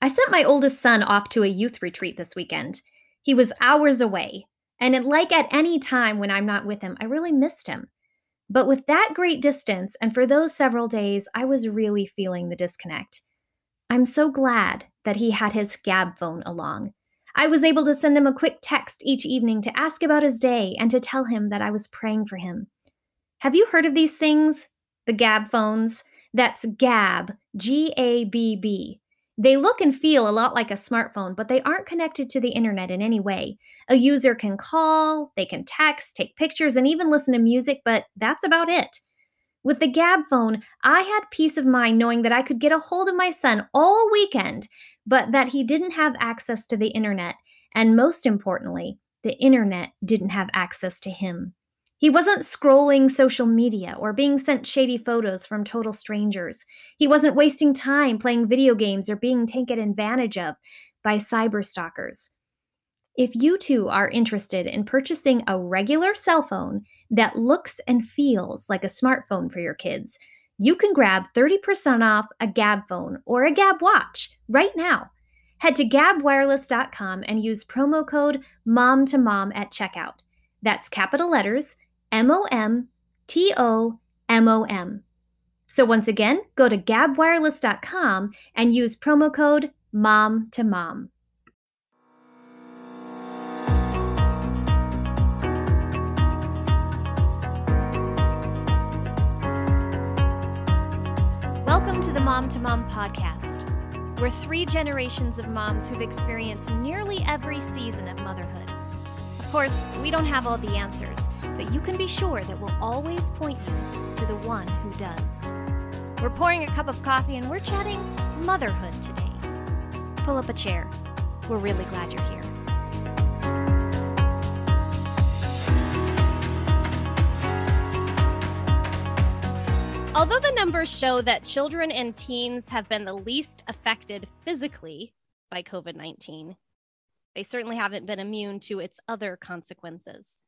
I sent my oldest son off to a youth retreat this weekend. He was hours away, and like at any time when I'm not with him, I really missed him. But with that great distance, and for those several days, I was really feeling the disconnect. I'm so glad that he had his Gabb phone along. I was able to send him a quick text each evening to ask about his day and to tell him that I was praying for him. Have you heard of these things? The Gabb phones? That's Gabb, G A B B. They look and feel a lot like a smartphone, but they aren't connected to the internet in any way. A user can call, they can text, take pictures, and even listen to music, but that's about it. With the Gabb phone, I had peace of mind knowing that I could get a hold of my son all weekend, but that he didn't have access to the internet. And most importantly, the internet didn't have access to him. He wasn't scrolling social media or being sent shady photos from total strangers. He wasn't wasting time playing video games or being taken advantage of by cyber stalkers. If you too are interested in purchasing a regular cell phone that looks and feels like a smartphone for your kids, you can grab 30% off a Gabb phone or a Gabb watch right now. Head to gabbwireless.com and use promo code MOM to MOM at checkout. That's capital letters M O M T O M O M. So once again, go to gabbwireless.com and use promo code MOM to MOM. Welcome to the Mom to Mom podcast. We're three generations of moms who've experienced nearly every season of motherhood. Of course, we don't have all the answers but you can be sure that we'll always point you to the one who does. We're pouring a cup of coffee and we're chatting motherhood today. Pull up a chair. We're really glad you're here. Although the numbers show that children and teens have been the least affected physically by COVID 19, they certainly haven't been immune to its other consequences.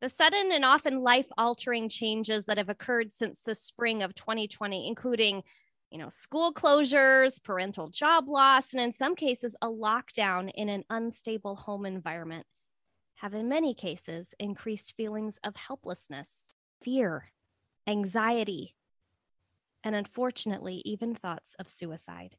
The sudden and often life altering changes that have occurred since the spring of 2020, including you know, school closures, parental job loss, and in some cases, a lockdown in an unstable home environment, have in many cases increased feelings of helplessness, fear, anxiety, and unfortunately, even thoughts of suicide.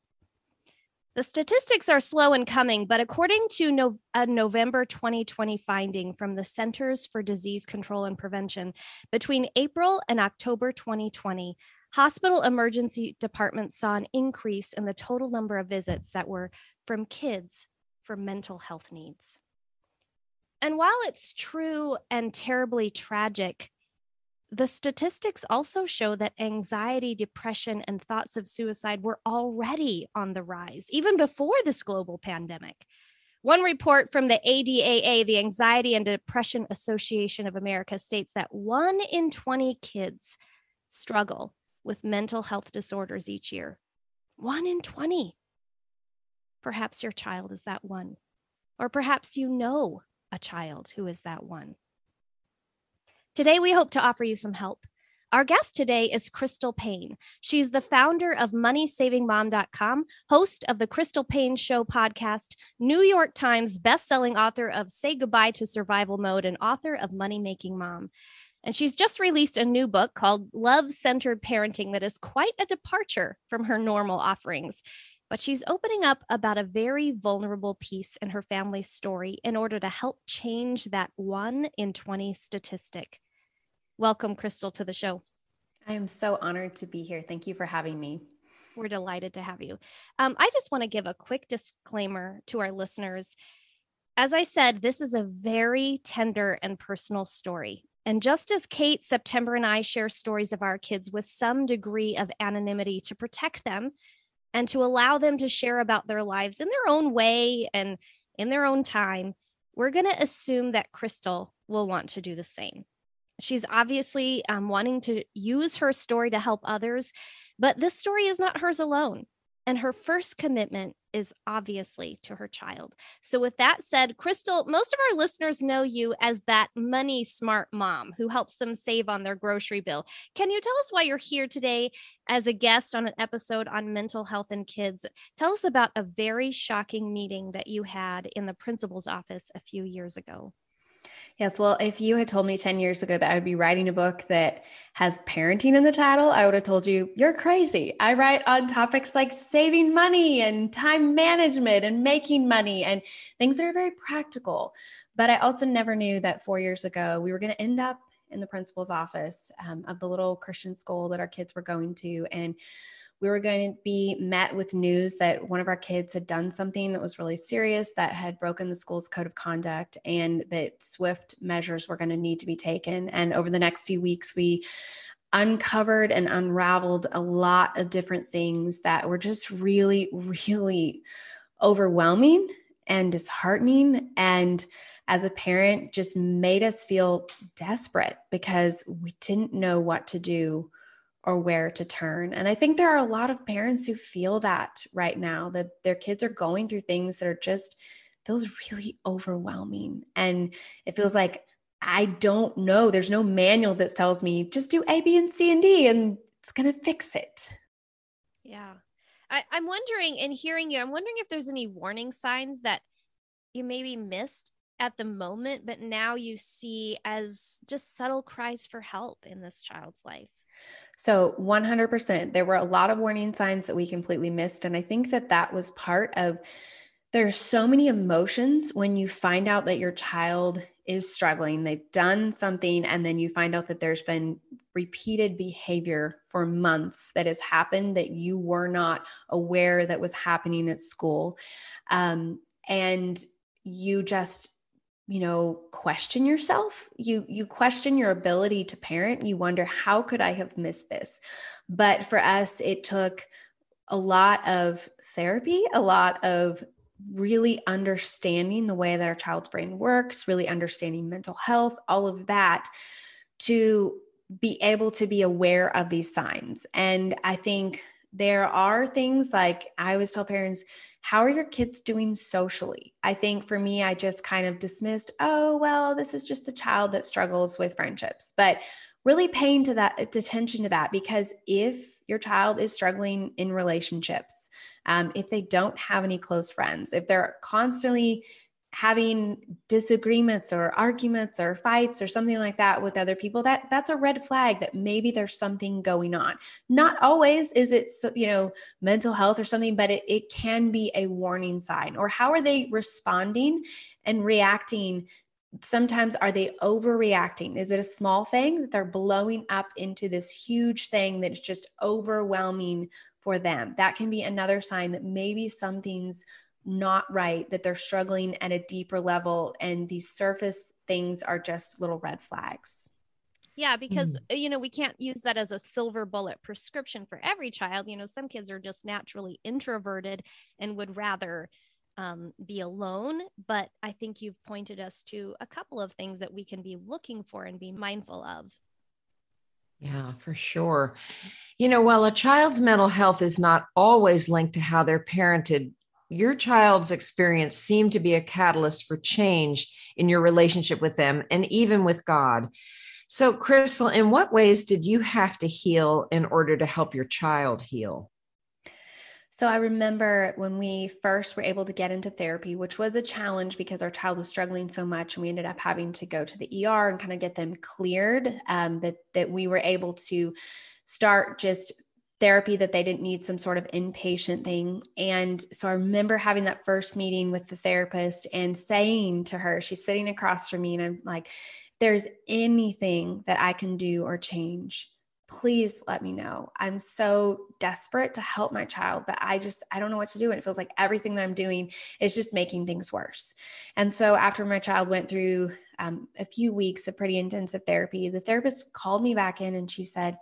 The statistics are slow in coming, but according to no, a November 2020 finding from the Centers for Disease Control and Prevention, between April and October 2020, hospital emergency departments saw an increase in the total number of visits that were from kids for mental health needs. And while it's true and terribly tragic the statistics also show that anxiety, depression, and thoughts of suicide were already on the rise, even before this global pandemic. One report from the ADAA, the Anxiety and Depression Association of America, states that one in 20 kids struggle with mental health disorders each year. One in 20. Perhaps your child is that one, or perhaps you know a child who is that one. Today, we hope to offer you some help. Our guest today is Crystal Paine. She's the founder of MoneySavingMom.com, host of the Crystal Paine Show podcast, New York Times bestselling author of Say Goodbye to Survival Mode, and author of Money Making Mom. And she's just released a new book called Love Centered Parenting that is quite a departure from her normal offerings. But she's opening up about a very vulnerable piece in her family's story in order to help change that one in 20 statistic. Welcome, Crystal, to the show. I am so honored to be here. Thank you for having me. We're delighted to have you. Um, I just want to give a quick disclaimer to our listeners. As I said, this is a very tender and personal story. And just as Kate, September, and I share stories of our kids with some degree of anonymity to protect them and to allow them to share about their lives in their own way and in their own time, we're going to assume that Crystal will want to do the same. She's obviously um, wanting to use her story to help others, but this story is not hers alone. And her first commitment is obviously to her child. So, with that said, Crystal, most of our listeners know you as that money smart mom who helps them save on their grocery bill. Can you tell us why you're here today as a guest on an episode on mental health and kids? Tell us about a very shocking meeting that you had in the principal's office a few years ago. Yes. Well, if you had told me 10 years ago that I would be writing a book that has parenting in the title, I would have told you, you're crazy. I write on topics like saving money and time management and making money and things that are very practical. But I also never knew that four years ago we were going to end up in the principal's office um, of the little Christian school that our kids were going to. And we were going to be met with news that one of our kids had done something that was really serious, that had broken the school's code of conduct, and that swift measures were going to need to be taken. And over the next few weeks, we uncovered and unraveled a lot of different things that were just really, really overwhelming and disheartening. And as a parent, just made us feel desperate because we didn't know what to do or where to turn. And I think there are a lot of parents who feel that right now that their kids are going through things that are just feels really overwhelming and it feels like I don't know. There's no manual that tells me just do A, B, and C and D and it's going to fix it. Yeah. I, I'm wondering, in hearing you, I'm wondering if there's any warning signs that you maybe missed at the moment, but now you see as just subtle cries for help in this child's life. So 100%, there were a lot of warning signs that we completely missed. And I think that that was part of there's so many emotions when you find out that your child is struggling. They've done something, and then you find out that there's been repeated behavior for months that has happened that you were not aware that was happening at school. Um, and you just you know question yourself. You you question your ability to parent. You wonder how could i have missed this? But for us it took a lot of therapy a lot of really understanding the way that our child's brain works really understanding mental health all of that to be able to be aware of these signs. And i think there are things like i always tell parents how are your kids doing socially? I think for me, I just kind of dismissed, oh, well, this is just a child that struggles with friendships. But really paying to that attention to that because if your child is struggling in relationships, um, if they don't have any close friends, if they're constantly having disagreements or arguments or fights or something like that with other people that that's a red flag that maybe there's something going on. Not always is it you know mental health or something but it, it can be a warning sign. Or how are they responding and reacting? Sometimes are they overreacting? Is it a small thing that they're blowing up into this huge thing that is just overwhelming for them? That can be another sign that maybe something's not right, that they're struggling at a deeper level, and these surface things are just little red flags. Yeah, because mm. you know, we can't use that as a silver bullet prescription for every child. You know, some kids are just naturally introverted and would rather um, be alone. But I think you've pointed us to a couple of things that we can be looking for and be mindful of. Yeah, for sure. You know, while a child's mental health is not always linked to how they're parented, your child's experience seemed to be a catalyst for change in your relationship with them and even with God. So, Crystal, in what ways did you have to heal in order to help your child heal? So, I remember when we first were able to get into therapy, which was a challenge because our child was struggling so much, and we ended up having to go to the ER and kind of get them cleared. Um, that that we were able to start just therapy that they didn't need some sort of inpatient thing. And so I remember having that first meeting with the therapist and saying to her, she's sitting across from me, and I'm like, there's anything that I can do or change, please let me know. I'm so desperate to help my child, but I just, I don't know what to do. And it feels like everything that I'm doing is just making things worse. And so after my child went through um, a few weeks of pretty intensive therapy, the therapist called me back in and she said,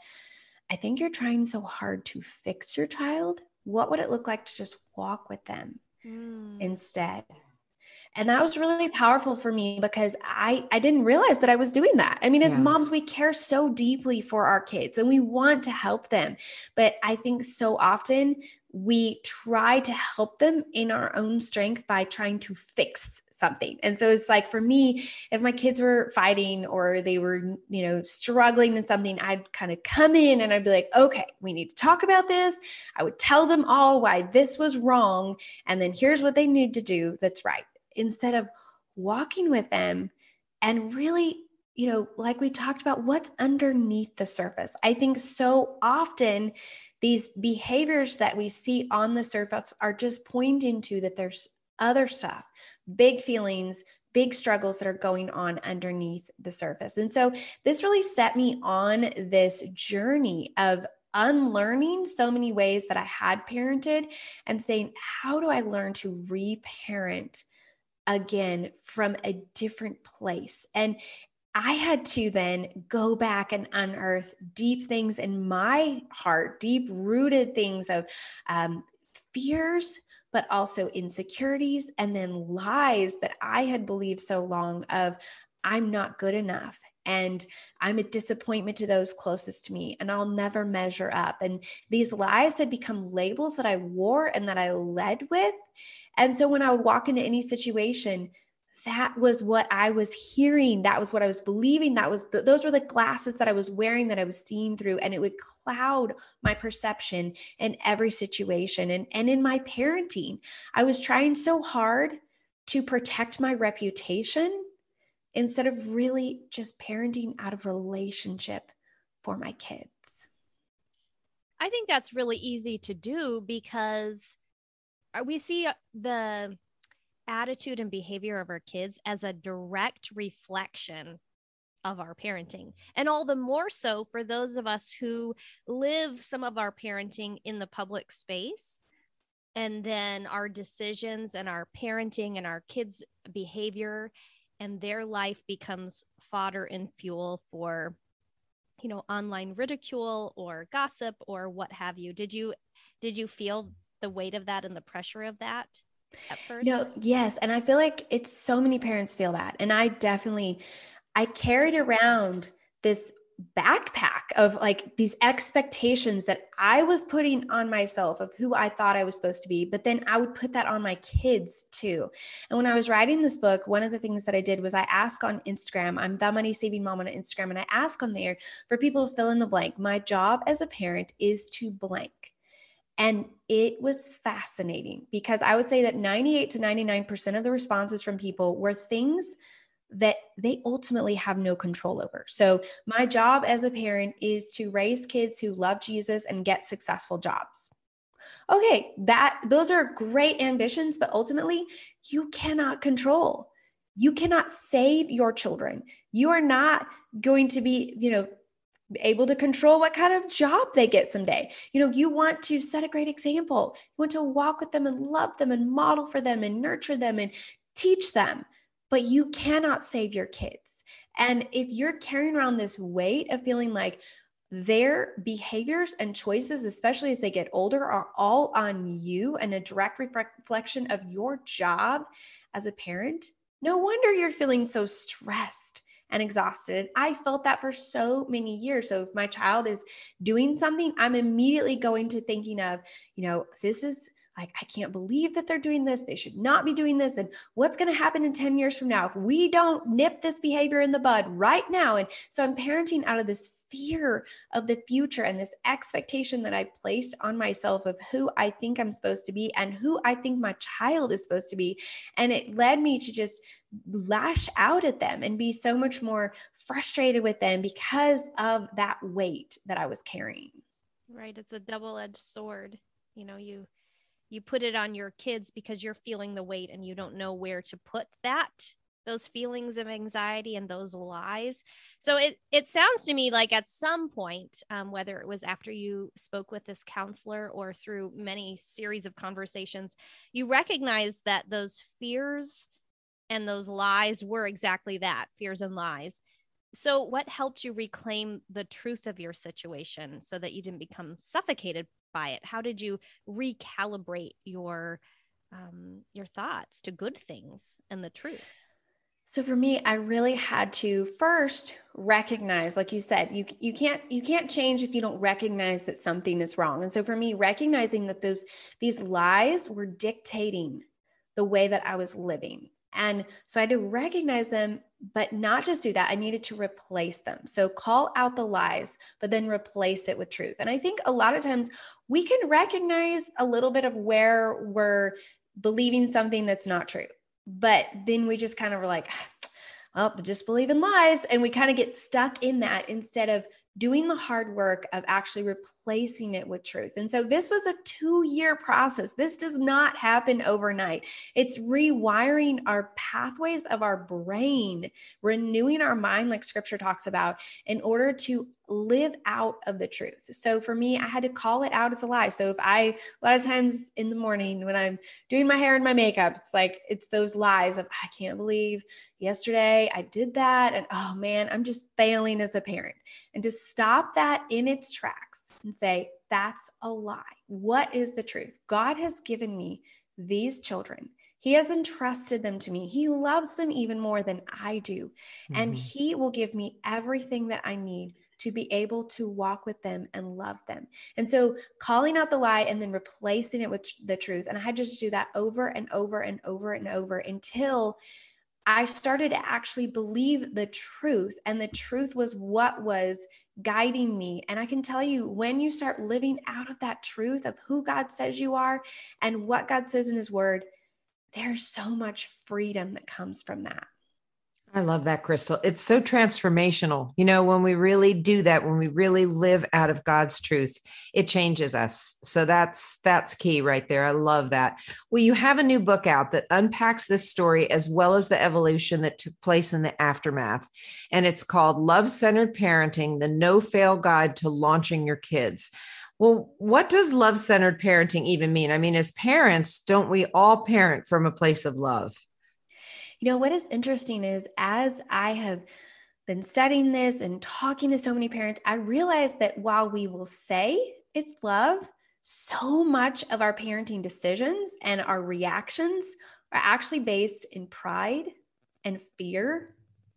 I think you're trying so hard to fix your child. What would it look like to just walk with them mm. instead? And that was really powerful for me because I I didn't realize that I was doing that. I mean, as yeah. moms, we care so deeply for our kids and we want to help them. But I think so often we try to help them in our own strength by trying to fix something. And so it's like for me, if my kids were fighting or they were, you know, struggling in something, I'd kind of come in and I'd be like, okay, we need to talk about this. I would tell them all why this was wrong. And then here's what they need to do that's right. Instead of walking with them and really you know, like we talked about, what's underneath the surface. I think so often these behaviors that we see on the surface are just pointing to that there's other stuff, big feelings, big struggles that are going on underneath the surface. And so this really set me on this journey of unlearning so many ways that I had parented and saying, how do I learn to reparent? again from a different place and I had to then go back and unearth deep things in my heart, deep rooted things of um, fears, but also insecurities, and then lies that I had believed so long of I'm not good enough and I'm a disappointment to those closest to me and I'll never measure up. And these lies had become labels that I wore and that I led with. And so when I would walk into any situation, that was what I was hearing. That was what I was believing. That was the, those were the glasses that I was wearing that I was seeing through, and it would cloud my perception in every situation. And and in my parenting, I was trying so hard to protect my reputation instead of really just parenting out of relationship for my kids. I think that's really easy to do because uh, we see the attitude and behavior of our kids as a direct reflection of our parenting. And all the more so for those of us who live some of our parenting in the public space. And then our decisions and our parenting and our kids' behavior and their life becomes fodder and fuel for, you know, online ridicule or gossip or what have you. Did you did you feel the weight of that and the pressure of that? At first? No, yes. And I feel like it's so many parents feel that. And I definitely, I carried around this backpack of like these expectations that I was putting on myself of who I thought I was supposed to be, but then I would put that on my kids too. And when I was writing this book, one of the things that I did was I asked on Instagram, I'm the money saving mom on Instagram, and I ask on there for people to fill in the blank. My job as a parent is to blank. And it was fascinating because I would say that 98 to 99% of the responses from people were things that they ultimately have no control over. So, my job as a parent is to raise kids who love Jesus and get successful jobs. Okay, that those are great ambitions, but ultimately you cannot control. You cannot save your children. You are not going to be, you know, able to control what kind of job they get someday. You know, you want to set a great example. You want to walk with them and love them and model for them and nurture them and teach them, but you cannot save your kids. And if you're carrying around this weight of feeling like their behaviors and choices, especially as they get older, are all on you and a direct reflection of your job as a parent, no wonder you're feeling so stressed and exhausted. I felt that for so many years. So if my child is doing something, I'm immediately going to thinking of, you know, this is like, I can't believe that they're doing this. They should not be doing this. And what's going to happen in 10 years from now if we don't nip this behavior in the bud right now? And so I'm parenting out of this fear of the future and this expectation that I placed on myself of who I think I'm supposed to be and who I think my child is supposed to be. And it led me to just lash out at them and be so much more frustrated with them because of that weight that I was carrying. Right. It's a double edged sword. You know, you you put it on your kids because you're feeling the weight and you don't know where to put that those feelings of anxiety and those lies. So it it sounds to me like at some point um, whether it was after you spoke with this counselor or through many series of conversations you recognize that those fears and those lies were exactly that fears and lies. So what helped you reclaim the truth of your situation so that you didn't become suffocated by it? How did you recalibrate your um, your thoughts to good things and the truth? So for me, I really had to first recognize like you said you you can't you can't change if you don't recognize that something is wrong. And so for me recognizing that those these lies were dictating the way that I was living. And so I had to recognize them, but not just do that. I needed to replace them. So call out the lies, but then replace it with truth. And I think a lot of times we can recognize a little bit of where we're believing something that's not true. But then we just kind of were like, oh, just believe in lies. And we kind of get stuck in that instead of doing the hard work of actually replacing it with truth. And so this was a two year process. This does not happen overnight. It's rewiring our pathways of our brain, renewing our mind, like scripture talks about, in order to live out of the truth. So for me, I had to call it out as a lie. So if I, a lot of times in the morning when I'm doing my hair and my makeup, it's like, it's those lies of, I can't believe yesterday I did that. And oh man, I'm just failing as a parent. And to stop that in its tracks and say, that's a lie. What is the truth? God has given me these children. He has entrusted them to me. He loves them even more than I do. Mm-hmm. And He will give me everything that I need to be able to walk with them and love them. And so calling out the lie and then replacing it with the truth. And I had to just do that over and over and over and over until I started to actually believe the truth. And the truth was what was guiding me. And I can tell you, when you start living out of that truth of who God says you are and what God says in His Word, there's so much freedom that comes from that. I love that, Crystal. It's so transformational. You know, when we really do that, when we really live out of God's truth, it changes us. So that's that's key right there. I love that. Well, you have a new book out that unpacks this story as well as the evolution that took place in the aftermath. And it's called Love-Centered Parenting: The No-Fail Guide to Launching Your Kids. Well, what does love-centered parenting even mean? I mean, as parents, don't we all parent from a place of love? You know, what is interesting is as I have been studying this and talking to so many parents, I realize that while we will say it's love, so much of our parenting decisions and our reactions are actually based in pride and fear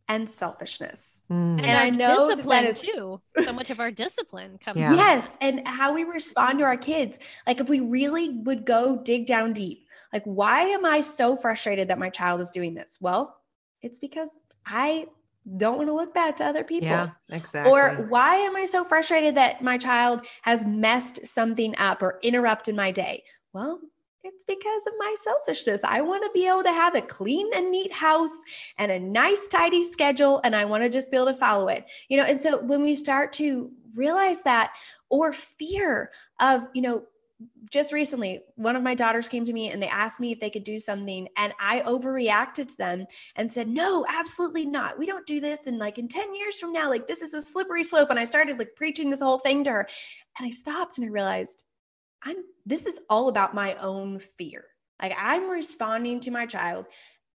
and selfishness. Mm. And, and I know discipline that is, too. So much of our discipline comes. Yeah. Yes, and how we respond to our kids. Like if we really would go dig down deep like, why am I so frustrated that my child is doing this? Well, it's because I don't want to look bad to other people. Yeah, exactly. Or why am I so frustrated that my child has messed something up or interrupted my day? Well, it's because of my selfishness. I want to be able to have a clean and neat house and a nice, tidy schedule, and I want to just be able to follow it. You know, and so when we start to realize that, or fear of, you know, just recently, one of my daughters came to me and they asked me if they could do something. And I overreacted to them and said, No, absolutely not. We don't do this. And like in 10 years from now, like this is a slippery slope. And I started like preaching this whole thing to her. And I stopped and I realized I'm this is all about my own fear. Like I'm responding to my child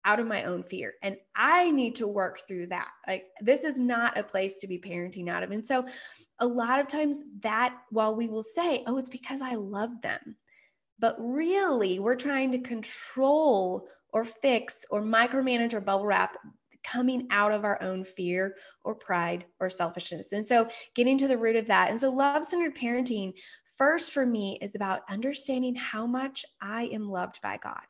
out of my own fear. And I need to work through that. Like this is not a place to be parenting out of. And so a lot of times that while we will say, oh, it's because I love them, but really we're trying to control or fix or micromanage or bubble wrap coming out of our own fear or pride or selfishness. And so getting to the root of that. And so love centered parenting, first for me, is about understanding how much I am loved by God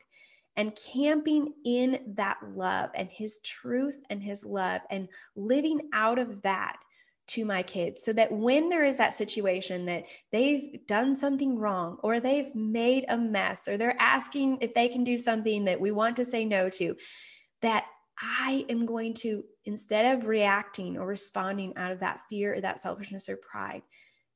and camping in that love and his truth and his love and living out of that to my kids so that when there is that situation that they've done something wrong or they've made a mess or they're asking if they can do something that we want to say no to, that I am going to, instead of reacting or responding out of that fear or that selfishness or pride,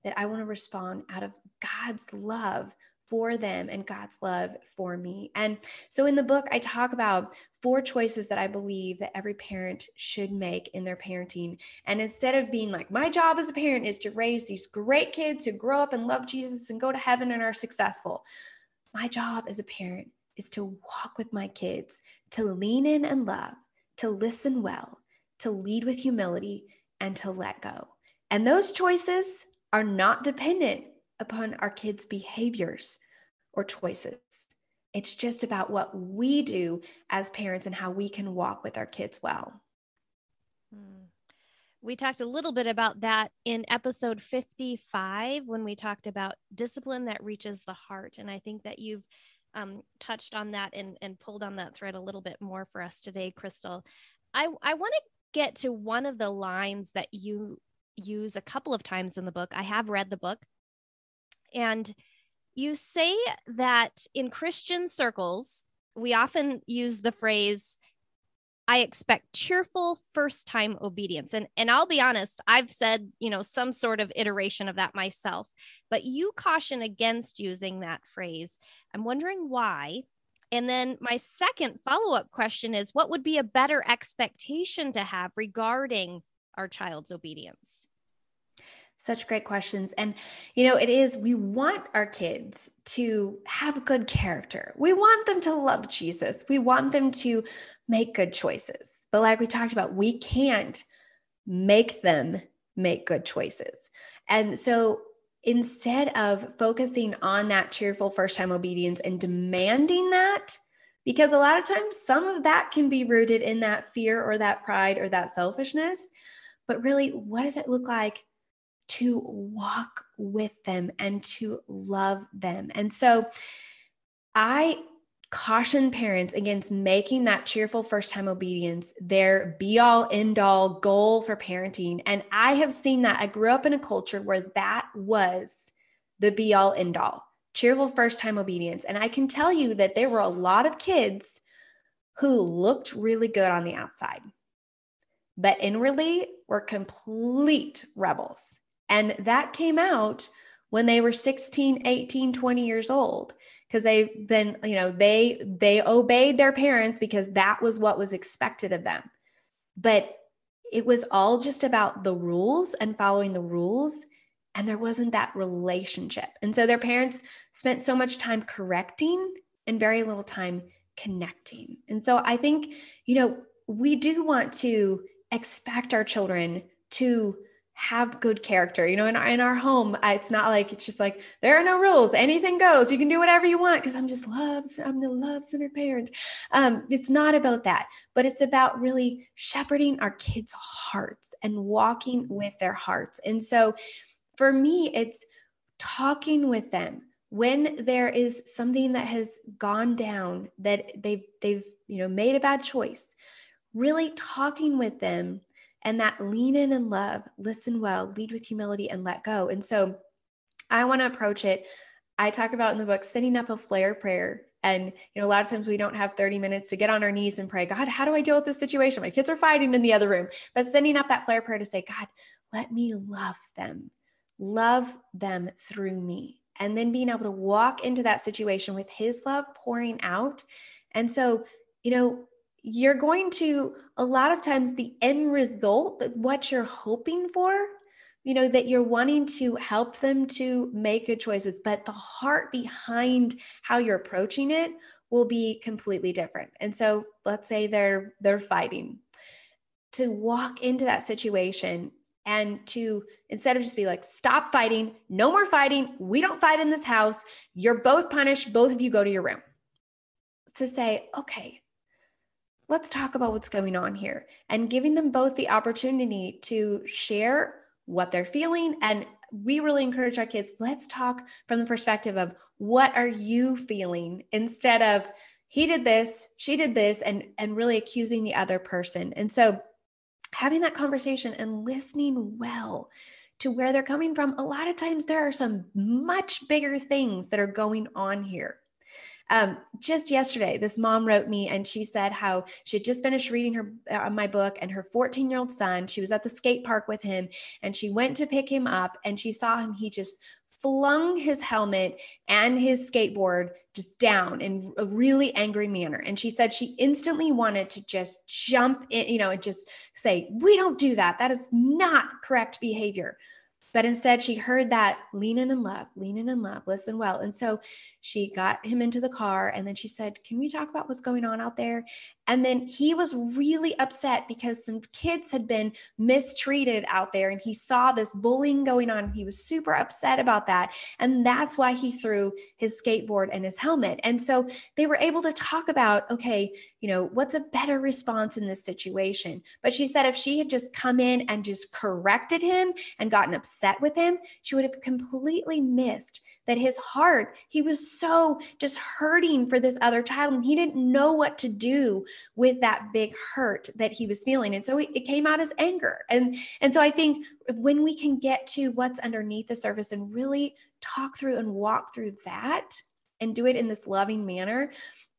that I want to respond out of God's love for them and God's love for me. And so in the book, I talk about four choices that I believe that every parent should make in their parenting. And instead of being like, my job as a parent is to raise these great kids who grow up and love Jesus and go to heaven and are successful, my job as a parent is to walk with my kids, to lean in and love, to listen well, to lead with humility, and to let go. And those choices are not dependent upon our kids' behaviors or choices. It's just about what we do as parents and how we can walk with our kids well. Hmm. We talked a little bit about that in episode 55 when we talked about discipline that reaches the heart. And I think that you've um, touched on that and, and pulled on that thread a little bit more for us today, Crystal. I, I want to get to one of the lines that you use a couple of times in the book. I have read the book. And you say that in Christian circles, we often use the phrase, I expect cheerful first time obedience. And, and I'll be honest, I've said, you know, some sort of iteration of that myself, but you caution against using that phrase. I'm wondering why. And then my second follow up question is what would be a better expectation to have regarding our child's obedience? Such great questions. And, you know, it is, we want our kids to have good character. We want them to love Jesus. We want them to make good choices. But, like we talked about, we can't make them make good choices. And so, instead of focusing on that cheerful first time obedience and demanding that, because a lot of times some of that can be rooted in that fear or that pride or that selfishness. But really, what does it look like to walk with them and to love them. And so I caution parents against making that cheerful first time obedience their be all end all goal for parenting. And I have seen that. I grew up in a culture where that was the be all end all cheerful first time obedience. And I can tell you that there were a lot of kids who looked really good on the outside, but inwardly were complete rebels. And that came out when they were 16, 18, 20 years old because they've been, you know, they they obeyed their parents because that was what was expected of them. But it was all just about the rules and following the rules and there wasn't that relationship. And so their parents spent so much time correcting and very little time connecting. And so I think, you know, we do want to expect our children to have good character. You know, in our, in our home, it's not like it's just like there are no rules, anything goes. You can do whatever you want because I'm just love. I'm the love centered parent. Um, it's not about that, but it's about really shepherding our kids' hearts and walking with their hearts. And so, for me, it's talking with them when there is something that has gone down that they've they've you know made a bad choice. Really talking with them and that lean in and love, listen well, lead with humility, and let go. And so I want to approach it. I talk about in the book setting up a flare prayer. And you know, a lot of times we don't have 30 minutes to get on our knees and pray, God, how do I deal with this situation? My kids are fighting in the other room. But sending up that flare prayer to say, God, let me love them, love them through me. And then being able to walk into that situation with his love pouring out. And so, you know, you're going to a lot of times the end result what you're hoping for you know that you're wanting to help them to make good choices but the heart behind how you're approaching it will be completely different. And so let's say they're they're fighting. To walk into that situation and to instead of just be like stop fighting. No more fighting. We don't fight in this house. You're both punished. Both of you go to your room. To say okay let's talk about what's going on here and giving them both the opportunity to share what they're feeling. And we really encourage our kids let's talk from the perspective of what are you feeling? Instead of he did this she did this and and really accusing the other person. And so having that conversation and listening well to where they're coming from a lot of times there are some much bigger things that are going on here um, just yesterday, this mom wrote me and she said how she had just finished reading her uh, my book and her 14 year old son. She was at the skate park with him and she went to pick him up and she saw him. He just flung his helmet and his skateboard just down in a really angry manner. And she said she instantly wanted to just jump in, you know, and just say, We don't do that. That is not correct behavior. But instead, she heard that lean in and love, lean in and love, listen well. And so she got him into the car and then she said, Can we talk about what's going on out there? And then he was really upset because some kids had been mistreated out there and he saw this bullying going on. He was super upset about that. And that's why he threw his skateboard and his helmet. And so they were able to talk about, okay, you know, what's a better response in this situation? But she said if she had just come in and just corrected him and gotten upset with him, she would have completely missed that his heart, he was so just hurting for this other child and he didn't know what to do with that big hurt that he was feeling. And so it came out as anger. And, and so I think when we can get to what's underneath the surface and really talk through and walk through that and do it in this loving manner,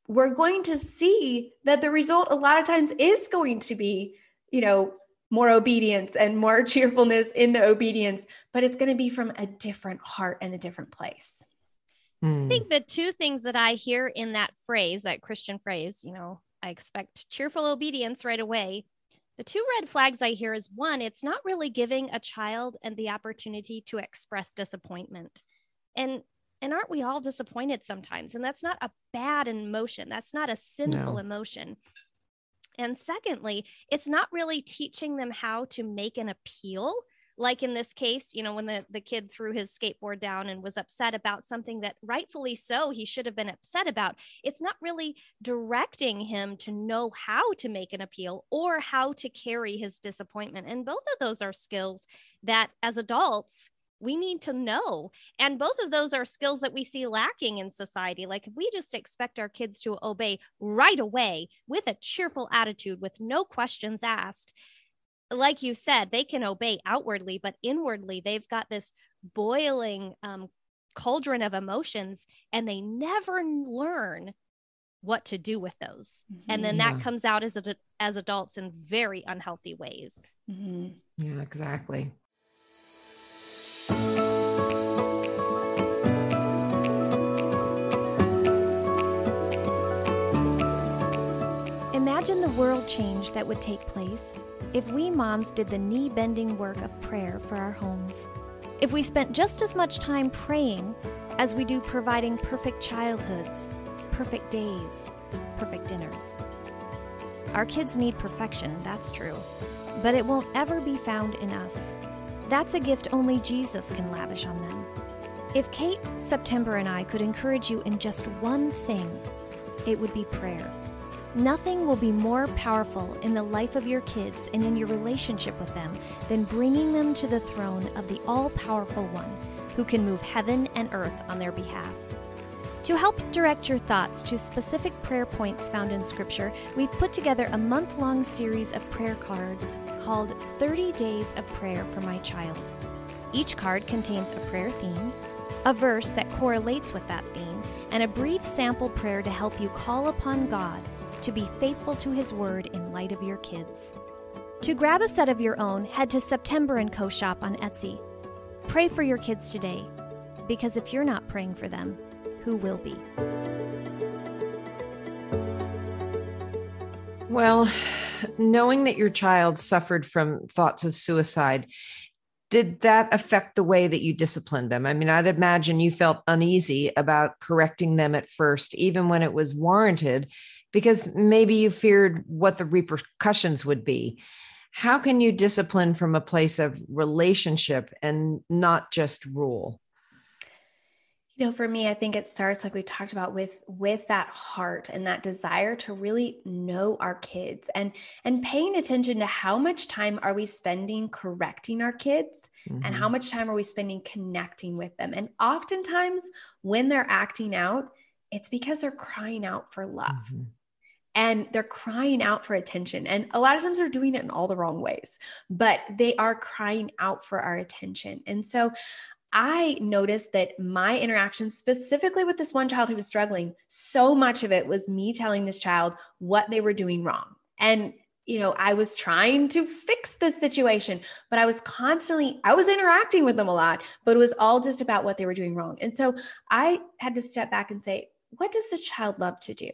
we're going to see that the result a lot of times is going to be, you know, more obedience and more cheerfulness in the obedience, but it's going to be from a different heart and a different place. I hmm. think the two things that I hear in that phrase, that Christian phrase, you know, I expect cheerful obedience right away. The two red flags I hear is one, it's not really giving a child and the opportunity to express disappointment. And and aren't we all disappointed sometimes? And that's not a bad emotion. That's not a sinful no. emotion. And secondly, it's not really teaching them how to make an appeal. Like in this case, you know, when the, the kid threw his skateboard down and was upset about something that rightfully so he should have been upset about, it's not really directing him to know how to make an appeal or how to carry his disappointment. And both of those are skills that as adults, we need to know. And both of those are skills that we see lacking in society. Like if we just expect our kids to obey right away with a cheerful attitude, with no questions asked, like you said, they can obey outwardly, but inwardly, they've got this boiling um, cauldron of emotions and they never learn what to do with those. Mm-hmm. And then yeah. that comes out as, a, as adults in very unhealthy ways. Mm-hmm. Yeah, exactly. Imagine the world change that would take place if we moms did the knee bending work of prayer for our homes. If we spent just as much time praying as we do providing perfect childhoods, perfect days, perfect dinners. Our kids need perfection, that's true, but it won't ever be found in us. That's a gift only Jesus can lavish on them. If Kate, September, and I could encourage you in just one thing, it would be prayer. Nothing will be more powerful in the life of your kids and in your relationship with them than bringing them to the throne of the all powerful one who can move heaven and earth on their behalf. To help direct your thoughts to specific prayer points found in Scripture, we've put together a month long series of prayer cards called 30 Days of Prayer for My Child. Each card contains a prayer theme, a verse that correlates with that theme, and a brief sample prayer to help you call upon God to be faithful to His Word in light of your kids. To grab a set of your own, head to September & Co. shop on Etsy. Pray for your kids today, because if you're not praying for them, who will be. Well, knowing that your child suffered from thoughts of suicide, did that affect the way that you disciplined them? I mean, I'd imagine you felt uneasy about correcting them at first, even when it was warranted, because maybe you feared what the repercussions would be. How can you discipline from a place of relationship and not just rule? You know for me i think it starts like we talked about with with that heart and that desire to really know our kids and and paying attention to how much time are we spending correcting our kids mm-hmm. and how mm-hmm. much time are we spending connecting with them and oftentimes when they're acting out it's because they're crying out for love mm-hmm. and they're crying out for attention. And a lot of times they're doing it in all the wrong ways, but they are crying out for our attention. And so I noticed that my interactions, specifically with this one child who was struggling, so much of it was me telling this child what they were doing wrong. And you know, I was trying to fix this situation, but I was constantly, I was interacting with them a lot, but it was all just about what they were doing wrong. And so I had to step back and say, what does the child love to do?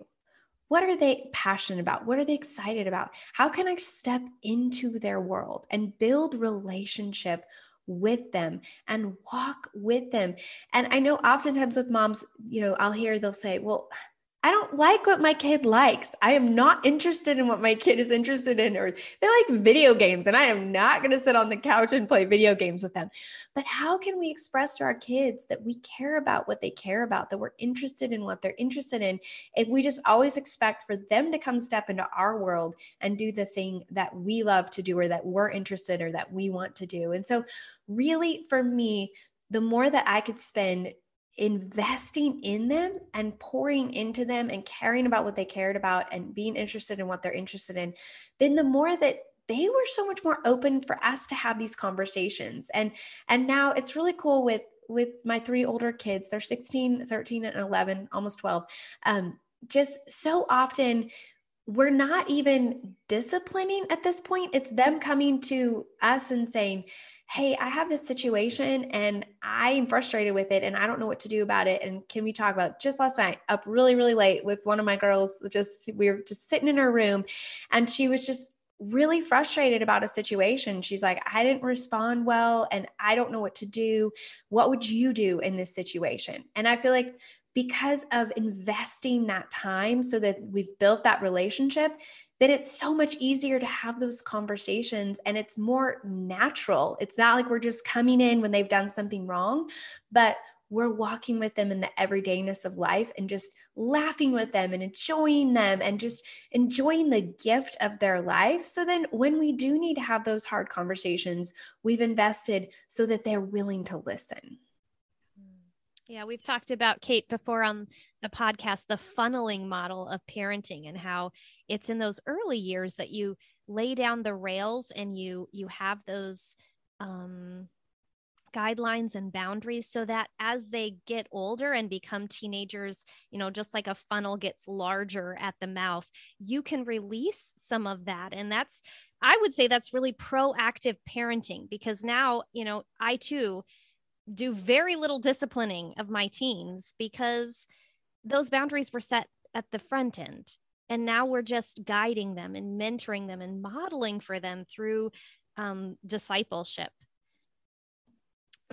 What are they passionate about? What are they excited about? How can I step into their world and build relationship with them and walk with them. And I know oftentimes with moms, you know, I'll hear they'll say, well, I don't like what my kid likes. I am not interested in what my kid is interested in, or they like video games, and I am not going to sit on the couch and play video games with them. But how can we express to our kids that we care about what they care about, that we're interested in what they're interested in, if we just always expect for them to come step into our world and do the thing that we love to do, or that we're interested, or that we want to do? And so, really, for me, the more that I could spend investing in them and pouring into them and caring about what they cared about and being interested in what they're interested in, then the more that they were so much more open for us to have these conversations. And and now it's really cool with with my three older kids. They're 16, 13 and 11, almost 12. Um just so often we're not even disciplining at this point. It's them coming to us and saying, hey, I have this situation and I'm frustrated with it and I don't know what to do about it. And can we talk about it? just last night up really, really late with one of my girls? Just we were just sitting in her room and she was just really frustrated about a situation. She's like, I didn't respond well and I don't know what to do. What would you do in this situation? And I feel like because of investing that time so that we've built that relationship, then it's so much easier to have those conversations and it's more natural. It's not like we're just coming in when they've done something wrong, but we're walking with them in the everydayness of life and just laughing with them and enjoying them and just enjoying the gift of their life. So then, when we do need to have those hard conversations, we've invested so that they're willing to listen. Yeah, we've talked about Kate before on the podcast, the funneling model of parenting and how it's in those early years that you lay down the rails and you you have those um guidelines and boundaries so that as they get older and become teenagers, you know, just like a funnel gets larger at the mouth, you can release some of that. And that's, I would say that's really proactive parenting because now, you know, I too do very little disciplining of my teens because those boundaries were set at the front end. And now we're just guiding them and mentoring them and modeling for them through um, discipleship.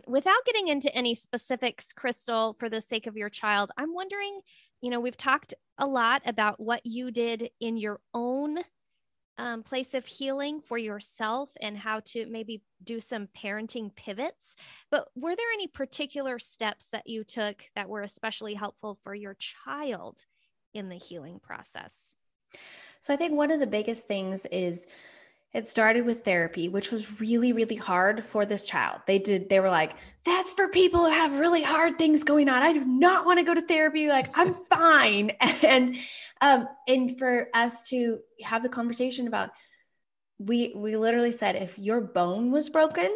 Without getting into any specifics, Crystal, for the sake of your child, I'm wondering you know, we've talked a lot about what you did in your own um, place of healing for yourself and how to maybe do some parenting pivots. But were there any particular steps that you took that were especially helpful for your child in the healing process? So I think one of the biggest things is it started with therapy, which was really, really hard for this child. They did, they were like, that's for people who have really hard things going on. I do not want to go to therapy. Like, I'm fine. And um, and for us to have the conversation about we we literally said if your bone was broken,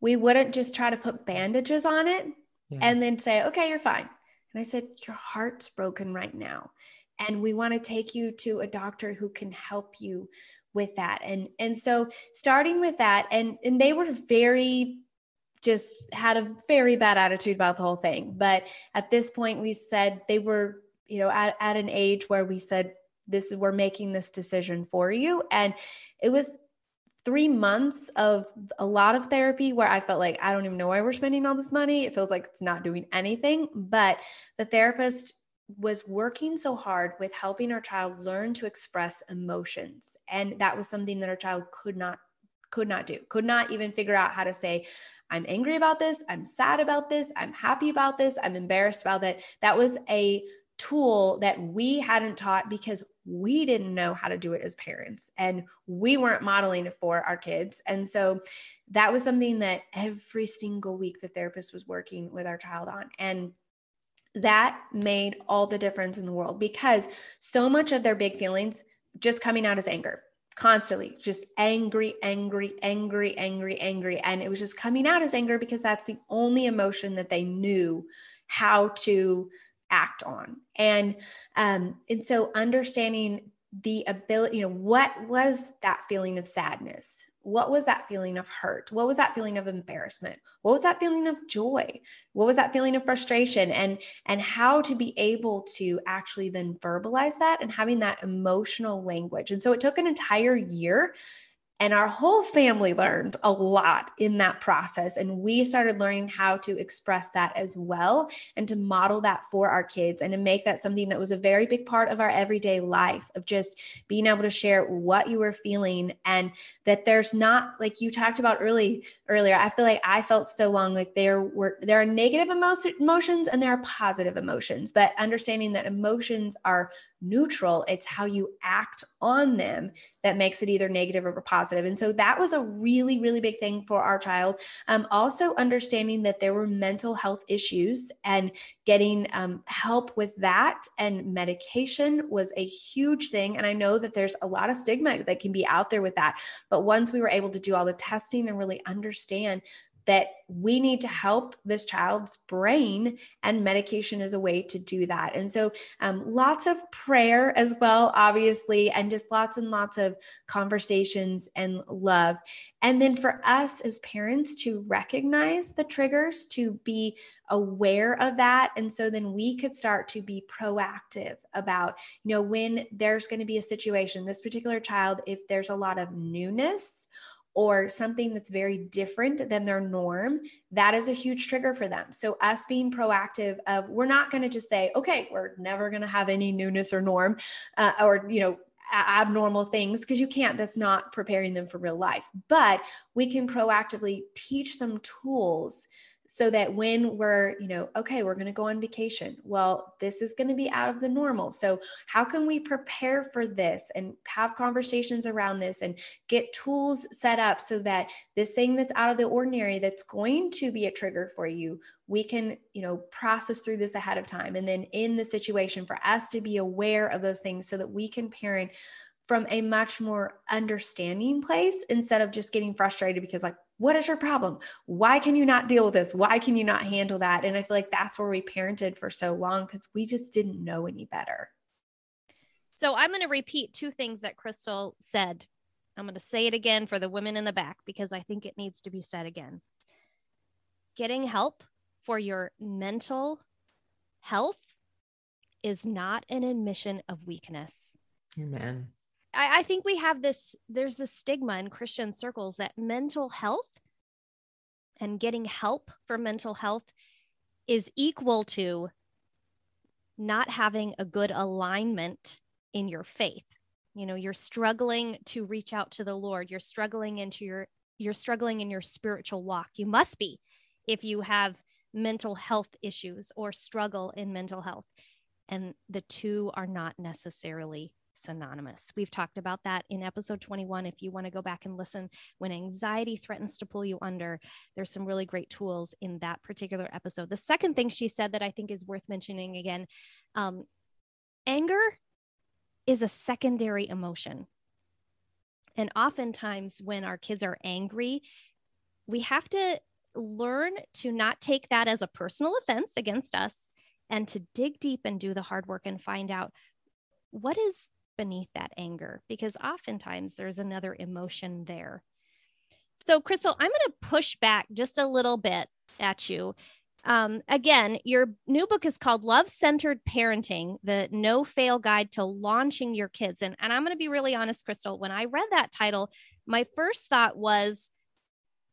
we wouldn't just try to put bandages on it yeah. and then say, okay, you're fine. And I said, your heart's broken right now. And we want to take you to a doctor who can help you with that and and so starting with that and and they were very just had a very bad attitude about the whole thing but at this point we said they were you know at, at an age where we said this we're making this decision for you and it was three months of a lot of therapy where I felt like I don't even know why we're spending all this money. It feels like it's not doing anything. But the therapist was working so hard with helping our child learn to express emotions and that was something that our child could not could not do could not even figure out how to say i'm angry about this i'm sad about this i'm happy about this i'm embarrassed about that that was a tool that we hadn't taught because we didn't know how to do it as parents and we weren't modeling it for our kids. And so that was something that every single week the therapist was working with our child on and that made all the difference in the world because so much of their big feelings just coming out as anger constantly just angry angry angry angry angry. And it was just coming out as anger because that's the only emotion that they knew how to act on. And um and so understanding the ability you know what was that feeling of sadness what was that feeling of hurt? What was that feeling of embarrassment? What was that feeling of joy? What was that feeling of frustration? And and how to be able to actually then verbalize that and having that emotional language. And so it took an entire year And our whole family learned a lot in that process. And we started learning how to express that as well and to model that for our kids and to make that something that was a very big part of our everyday life of just being able to share what you were feeling and that there's not like you talked about early earlier. I feel like I felt so long like there were there are negative emotions and there are positive emotions, but understanding that emotions are neutral. It's how you act on them that makes it either negative or positive. And so that was a really, really big thing for our child. Um, also, understanding that there were mental health issues and getting um, help with that and medication was a huge thing. And I know that there's a lot of stigma that can be out there with that. But once we were able to do all the testing and really understand that we need to help this child's brain and medication is a way to do that. And so um, lots of prayer as well obviously and just lots and lots of conversations and love. And then for us as parents to recognize the triggers to be aware of that. And so then we could start to be proactive about you know when there's going to be a situation this particular child if there's a lot of newness or something that's very different than their norm, that is a huge trigger for them. So us being proactive of we're not going to just say, okay, we're never going to have any newness or norm uh, or, you know, abnormal things because you can't that's not preparing them for real life but we can proactively teach them tools so that when we're, you know, okay, we're going to go on vacation. Well, this is going to be out of the normal. So, how can we prepare for this and have conversations around this and get tools set up so that this thing that's out of the ordinary that's going to be a trigger for you, we can, you know, process through this ahead of time. And then in the situation for us to be aware of those things so that we can parent from a much more understanding place instead of just getting frustrated because like what is your problem? Why can you not deal with this? Why can you not handle that? And I feel like that's where we parented for so long because we just didn't know any better. So I'm going to repeat two things that Crystal said. I'm going to say it again for the women in the back because I think it needs to be said again. Getting help for your mental health is not an admission of weakness. Amen. I, I think we have this, there's this stigma in Christian circles that mental health and getting help for mental health is equal to not having a good alignment in your faith. You know, you're struggling to reach out to the Lord. You're struggling into your you're struggling in your spiritual walk. You must be if you have mental health issues or struggle in mental health. And the two are not necessarily synonymous. We've talked about that in episode 21. If you want to go back and listen, when anxiety threatens to pull you under, there's some really great tools in that particular episode. The second thing she said that I think is worth mentioning again um, anger is a secondary emotion. And oftentimes, when our kids are angry, we have to learn to not take that as a personal offense against us and to dig deep and do the hard work and find out what is beneath that anger because oftentimes there's another emotion there. So, Crystal, I'm going to push back just a little bit at you. Um, again, your new book is called Love Centered Parenting The No Fail Guide to Launching Your Kids. And, and I'm going to be really honest, Crystal, when I read that title, my first thought was,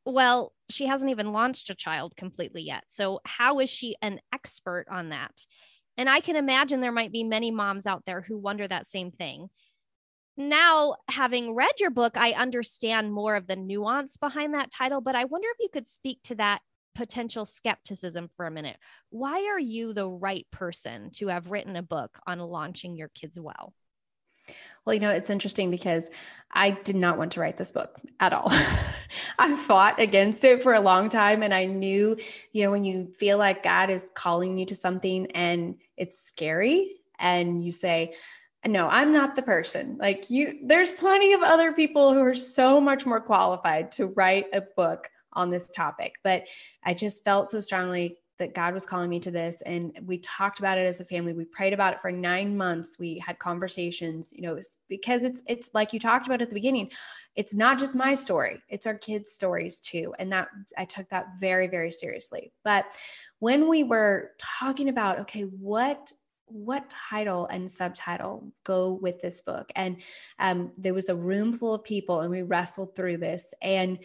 well, she hasn't even launched a child completely yet. So, how is she an expert on that? And I can imagine there might be many moms out there who wonder that same thing. Now, having read your book, I understand more of the nuance behind that title, but I wonder if you could speak to that potential skepticism for a minute. Why are you the right person to have written a book on launching your kids well? Well, you know, it's interesting because I did not want to write this book at all. I fought against it for a long time. And I knew, you know, when you feel like God is calling you to something and it's scary, and you say, no, I'm not the person. Like you, there's plenty of other people who are so much more qualified to write a book on this topic. But I just felt so strongly that God was calling me to this. And we talked about it as a family. We prayed about it for nine months. We had conversations, you know, because it's, it's like you talked about at the beginning, it's not just my story, it's our kids' stories too. And that I took that very, very seriously. But when we were talking about, okay, what what title and subtitle go with this book? And um, there was a room full of people, and we wrestled through this and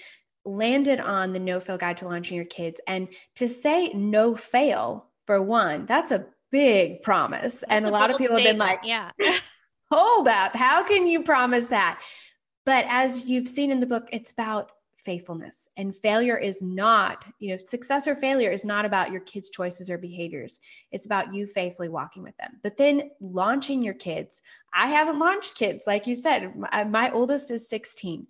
landed on the no fail guide to launching your kids. And to say no fail, for one, that's a big promise. That's and a, a lot of people statement. have been like, yeah. hold up. How can you promise that? But as you've seen in the book, it's about faithfulness. And failure is not, you know, success or failure is not about your kids' choices or behaviors. It's about you faithfully walking with them. But then launching your kids, I haven't launched kids, like you said, my, uh, my oldest is 16.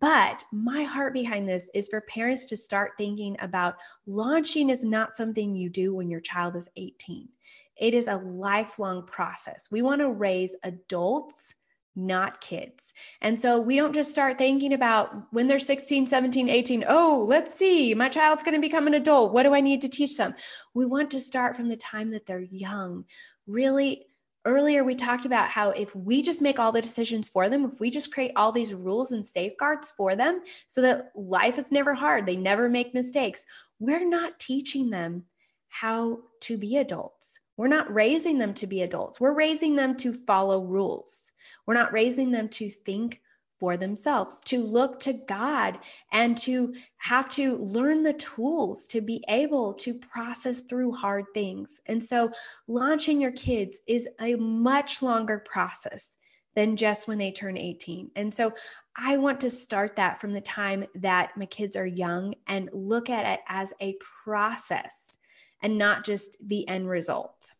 But my heart behind this is for parents to start thinking about launching is not something you do when your child is 18. It is a lifelong process. We want to raise adults not kids. And so we don't just start thinking about when they're 16, 17, 18, oh, let's see, my child's going to become an adult. What do I need to teach them? We want to start from the time that they're young. Really, earlier we talked about how if we just make all the decisions for them, if we just create all these rules and safeguards for them so that life is never hard, they never make mistakes, we're not teaching them how to be adults. We're not raising them to be adults. We're raising them to follow rules. We're not raising them to think for themselves, to look to God and to have to learn the tools to be able to process through hard things. And so, launching your kids is a much longer process than just when they turn 18. And so, I want to start that from the time that my kids are young and look at it as a process and not just the end result.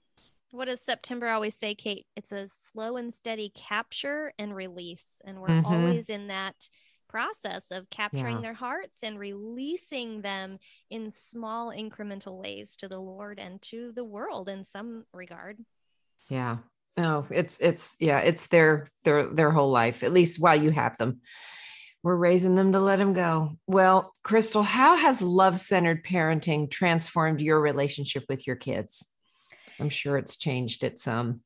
What does September always say, Kate? It's a slow and steady capture and release. And we're mm-hmm. always in that process of capturing yeah. their hearts and releasing them in small incremental ways to the Lord and to the world in some regard. Yeah. No, it's it's yeah, it's their their their whole life, at least while you have them. We're raising them to let them go. Well, Crystal, how has love-centered parenting transformed your relationship with your kids? I'm sure it's changed it some.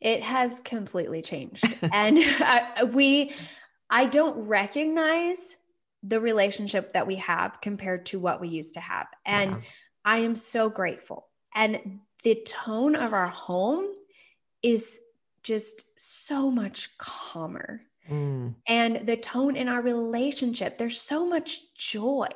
It has completely changed. and I, we, I don't recognize the relationship that we have compared to what we used to have. And yeah. I am so grateful. And the tone of our home is just so much calmer. Mm. And the tone in our relationship, there's so much joy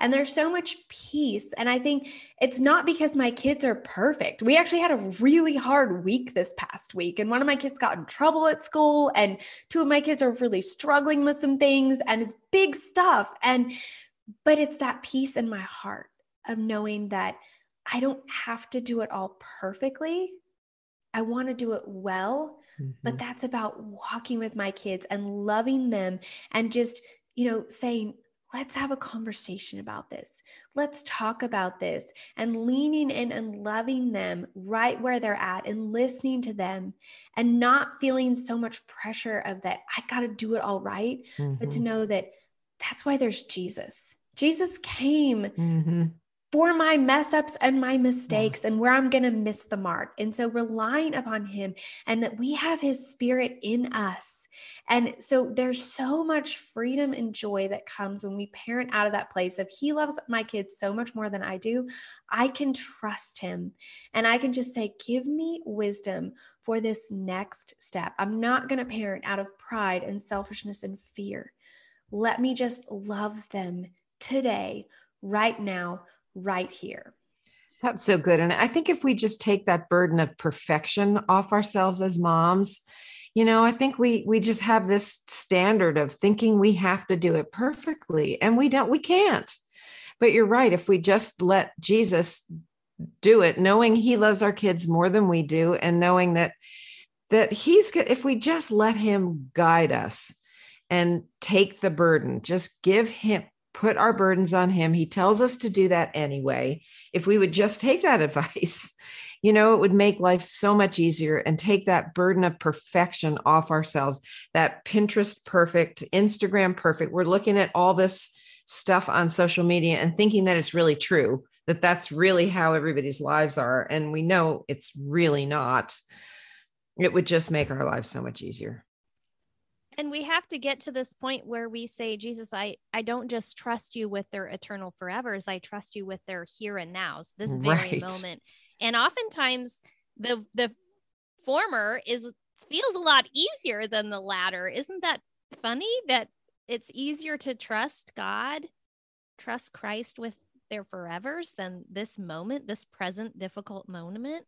and there's so much peace. And I think it's not because my kids are perfect. We actually had a really hard week this past week, and one of my kids got in trouble at school, and two of my kids are really struggling with some things, and it's big stuff. And but it's that peace in my heart of knowing that I don't have to do it all perfectly. I want to do it well, mm-hmm. but that's about walking with my kids and loving them and just, you know, saying, let's have a conversation about this. Let's talk about this and leaning in and loving them right where they're at and listening to them and not feeling so much pressure of that I got to do it all right, mm-hmm. but to mm-hmm. know that that's why there's Jesus. Jesus came mm-hmm for my mess ups and my mistakes and where I'm going to miss the mark. And so relying upon Him and that we have His Spirit in us. And so there's so much freedom and joy that comes when we parent out of that place of He loves my kids so much more than I do. I can trust Him and I can just say, Give me wisdom for this next step. I'm not going to parent out of pride and selfishness and fear. Let me just love them today, right now right here. That's so good. And I think if we just take that burden of perfection off ourselves as moms, you know, I think we we just have this standard of thinking we have to do it perfectly and we don't we can't. But you're right, if we just let Jesus do it knowing he loves our kids more than we do and knowing that that he's good if we just let him guide us and take the burden just give him put our burdens on him. He tells us to do that anyway. If we would just take that advice, you know, it would make life so much easier and take that burden of perfection off ourselves. That Pinterest perfect, Instagram perfect. We're looking at all this stuff on social media and thinking that it's really true, that that's really how everybody's lives are. And we know it's really not. It would just make our lives so much easier and we have to get to this point where we say jesus i i don't just trust you with their eternal forevers i trust you with their here and nows this very right. moment and oftentimes the the former is feels a lot easier than the latter. Isn't that funny that it's easier to trust God, trust Christ with their forevers than this moment, this present difficult moment?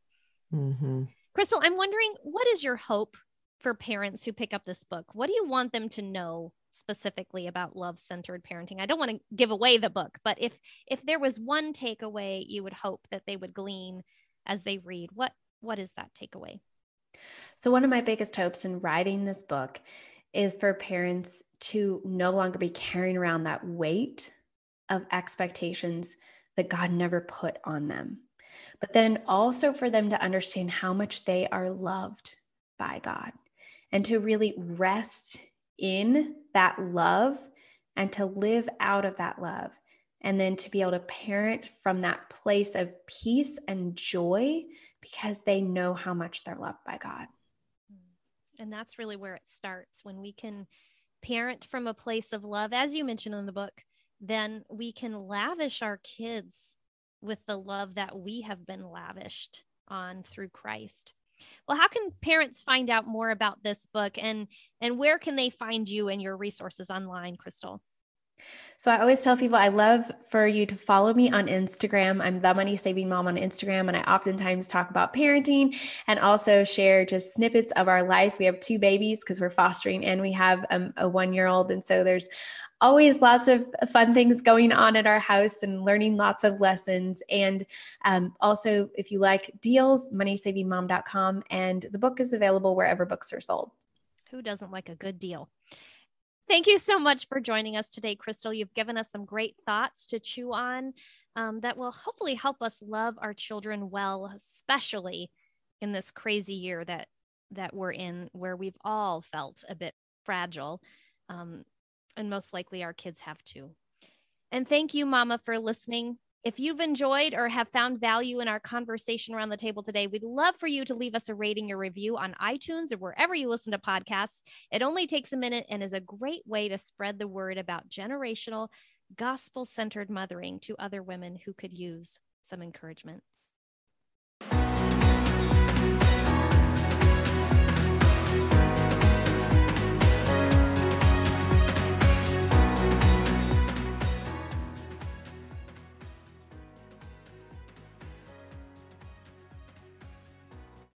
Mm-hmm. Crystal, I'm wondering what is your hope for parents who pick up this book? What do you want them to know specifically about love-centered parenting? I don't want to give away the book, but if if there was one takeaway you would hope that they would glean as they read, what what is that takeaway? So one of my biggest hopes in writing this book is for parents to no longer be carrying around that weight of expectations that God never put on them. But then also for them to understand how much they are loved by God and to really rest in that love and to live out of that love. And then to be able to parent from that place of peace and joy because they know how much they're loved by God. And that's really where it starts when we can parent from a place of love, as you mentioned in the book, then we can lavish our kids with the love that we have been lavished on through Christ. Well, how can parents find out more about this book and and where can they find you and your resources online, Crystal? So I always tell people I love for you to follow me on Instagram. I'm the money saving mom on Instagram, and I oftentimes talk about parenting and also share just snippets of our life. We have two babies because we're fostering, and we have um, a one year old, and so there's always lots of fun things going on at our house and learning lots of lessons. And um, also, if you like deals, moneysavingmom.com, and the book is available wherever books are sold. Who doesn't like a good deal? Thank you so much for joining us today, Crystal. You've given us some great thoughts to chew on um, that will hopefully help us love our children well, especially in this crazy year that that we're in, where we've all felt a bit fragile, um, and most likely our kids have too. And thank you, Mama, for listening. If you've enjoyed or have found value in our conversation around the table today, we'd love for you to leave us a rating or review on iTunes or wherever you listen to podcasts. It only takes a minute and is a great way to spread the word about generational, gospel centered mothering to other women who could use some encouragement.